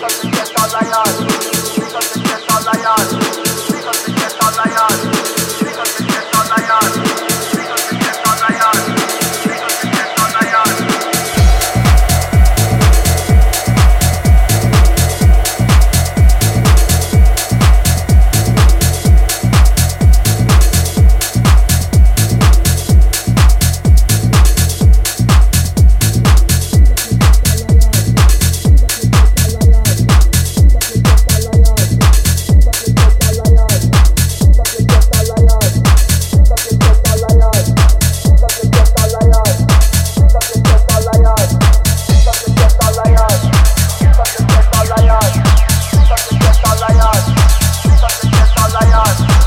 Lion. She's a lion. liars.